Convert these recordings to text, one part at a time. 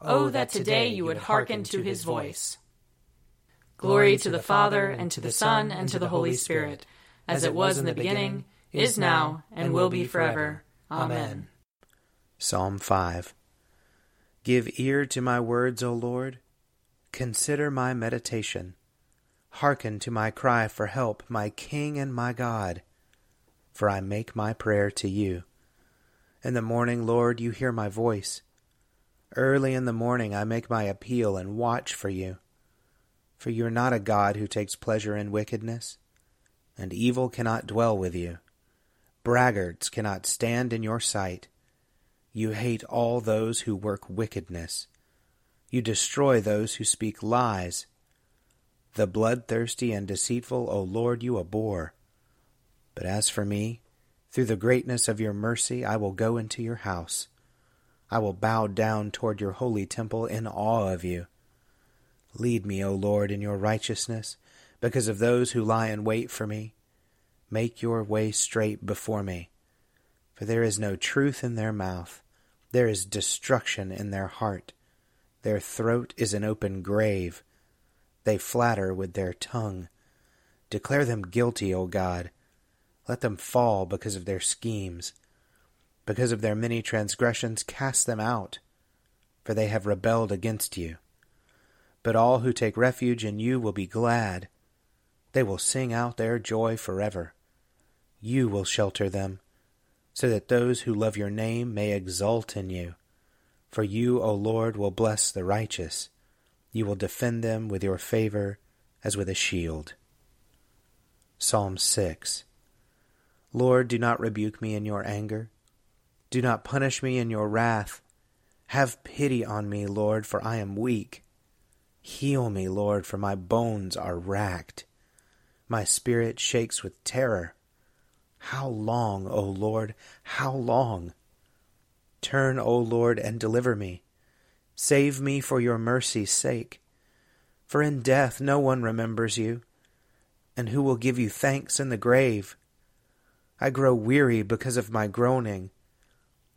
Oh, oh, that today you would hearken to his voice. Glory to the Father, and to the Son, and to the Holy Spirit, as it was in the beginning, is now, and will be forever. Amen. Psalm 5 Give ear to my words, O Lord. Consider my meditation. Hearken to my cry for help, my King and my God. For I make my prayer to you. In the morning, Lord, you hear my voice. Early in the morning I make my appeal and watch for you. For you are not a God who takes pleasure in wickedness, and evil cannot dwell with you. Braggarts cannot stand in your sight. You hate all those who work wickedness. You destroy those who speak lies. The bloodthirsty and deceitful, O Lord, you abhor. But as for me, through the greatness of your mercy, I will go into your house. I will bow down toward your holy temple in awe of you. Lead me, O Lord, in your righteousness, because of those who lie in wait for me. Make your way straight before me. For there is no truth in their mouth, there is destruction in their heart. Their throat is an open grave. They flatter with their tongue. Declare them guilty, O God. Let them fall because of their schemes. Because of their many transgressions, cast them out, for they have rebelled against you. But all who take refuge in you will be glad. They will sing out their joy forever. You will shelter them, so that those who love your name may exult in you. For you, O Lord, will bless the righteous. You will defend them with your favor as with a shield. Psalm 6 Lord, do not rebuke me in your anger do not punish me in your wrath. Have pity on me, Lord, for I am weak. Heal me, Lord, for my bones are racked. My spirit shakes with terror. How long, O Lord, how long? Turn, O Lord, and deliver me. Save me for your mercy's sake. For in death no one remembers you, and who will give you thanks in the grave? I grow weary because of my groaning.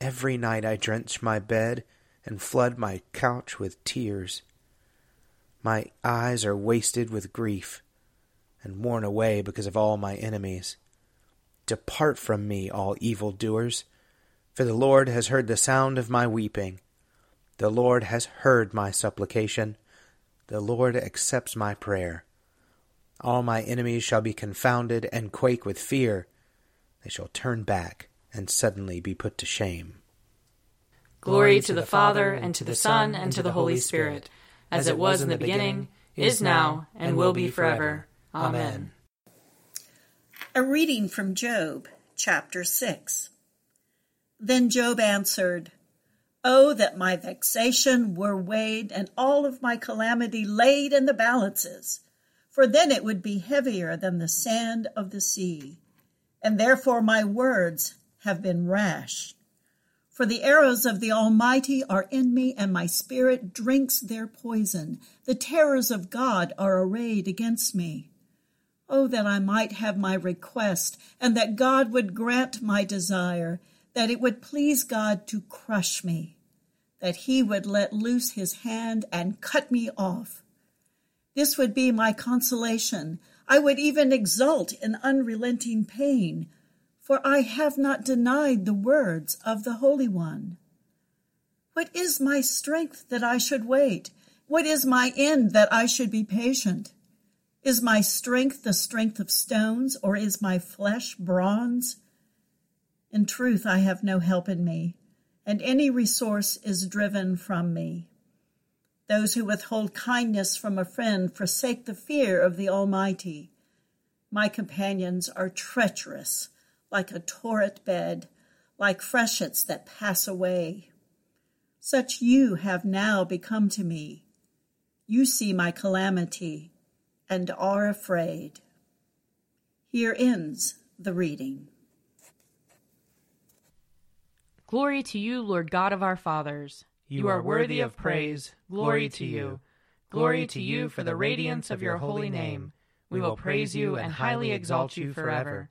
Every night I drench my bed and flood my couch with tears. My eyes are wasted with grief and worn away because of all my enemies. Depart from me, all evil doers, for the Lord has heard the sound of my weeping. The Lord has heard my supplication. The Lord accepts my prayer. All my enemies shall be confounded and quake with fear. They shall turn back and suddenly be put to shame. Glory to the Father, and to the Son, and to the Holy Spirit, as it was in the beginning, is now, and will be forever. Amen. A reading from Job, chapter 6. Then Job answered, Oh, that my vexation were weighed, and all of my calamity laid in the balances, for then it would be heavier than the sand of the sea and therefore my words have been rash. For the arrows of the Almighty are in me, and my spirit drinks their poison. The terrors of God are arrayed against me. Oh, that I might have my request, and that God would grant my desire, that it would please God to crush me, that he would let loose his hand and cut me off. This would be my consolation, I would even exult in unrelenting pain, for I have not denied the words of the Holy One. What is my strength that I should wait, What is my end that I should be patient? Is my strength the strength of stones, or is my flesh bronze? In truth, I have no help in me, and any resource is driven from me. Those who withhold kindness from a friend forsake the fear of the Almighty. My companions are treacherous, like a torrent bed, like freshets that pass away. Such you have now become to me. You see my calamity and are afraid. Here ends the reading. Glory to you, Lord God of our fathers. You are worthy of praise. Glory to you. Glory to you for the radiance of your holy name. We will praise you and highly exalt you forever.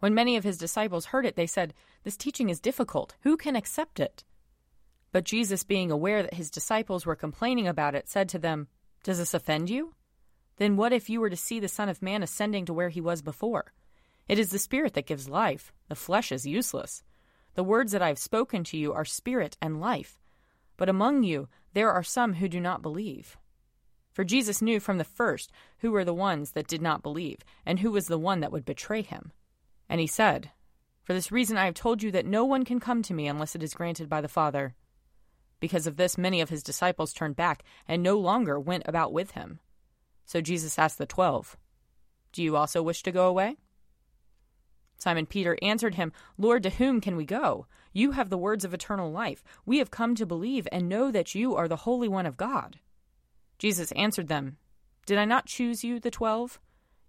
When many of his disciples heard it, they said, This teaching is difficult. Who can accept it? But Jesus, being aware that his disciples were complaining about it, said to them, Does this offend you? Then what if you were to see the Son of Man ascending to where he was before? It is the Spirit that gives life, the flesh is useless. The words that I have spoken to you are spirit and life. But among you there are some who do not believe. For Jesus knew from the first who were the ones that did not believe, and who was the one that would betray him. And he said, For this reason I have told you that no one can come to me unless it is granted by the Father. Because of this, many of his disciples turned back and no longer went about with him. So Jesus asked the twelve, Do you also wish to go away? Simon Peter answered him, Lord, to whom can we go? You have the words of eternal life. We have come to believe and know that you are the Holy One of God. Jesus answered them, Did I not choose you, the twelve?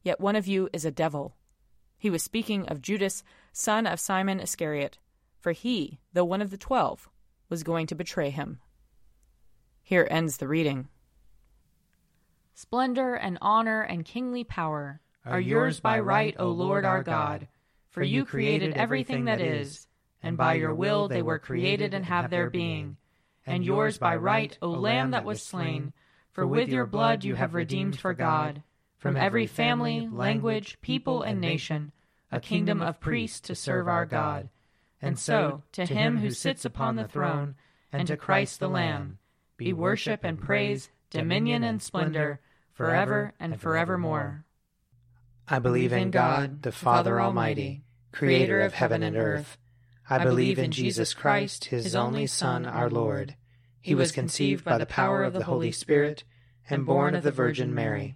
Yet one of you is a devil. He was speaking of Judas, son of Simon Iscariot, for he, though one of the twelve, was going to betray him. Here ends the reading. Splendor and honor and kingly power are yours by right, O Lord our God, for you created everything that is, and by your will they were created and have their being. And yours by right, O Lamb that was slain, for with your blood you have redeemed for God, from every family, language, people, and nation, a kingdom of priests to serve our God. And so, to him who sits upon the throne, and to Christ the Lamb, be worship and praise, dominion and splendor, forever and forevermore. I believe in God, the Father Almighty, creator of heaven and earth. I believe in Jesus Christ, his only Son, our Lord. He was conceived by the power of the Holy Spirit and born of the Virgin Mary.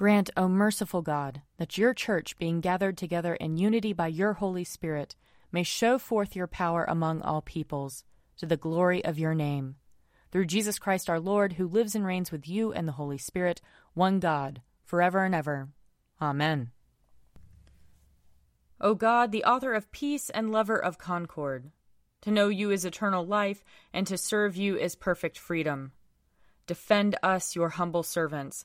Grant, O merciful God, that your church, being gathered together in unity by your Holy Spirit, may show forth your power among all peoples, to the glory of your name through Jesus Christ our Lord, who lives and reigns with you and the Holy Spirit, one God, forever and ever. Amen. O God, the author of peace and lover of concord, to know you is eternal life, and to serve you is perfect freedom. Defend us, your humble servants,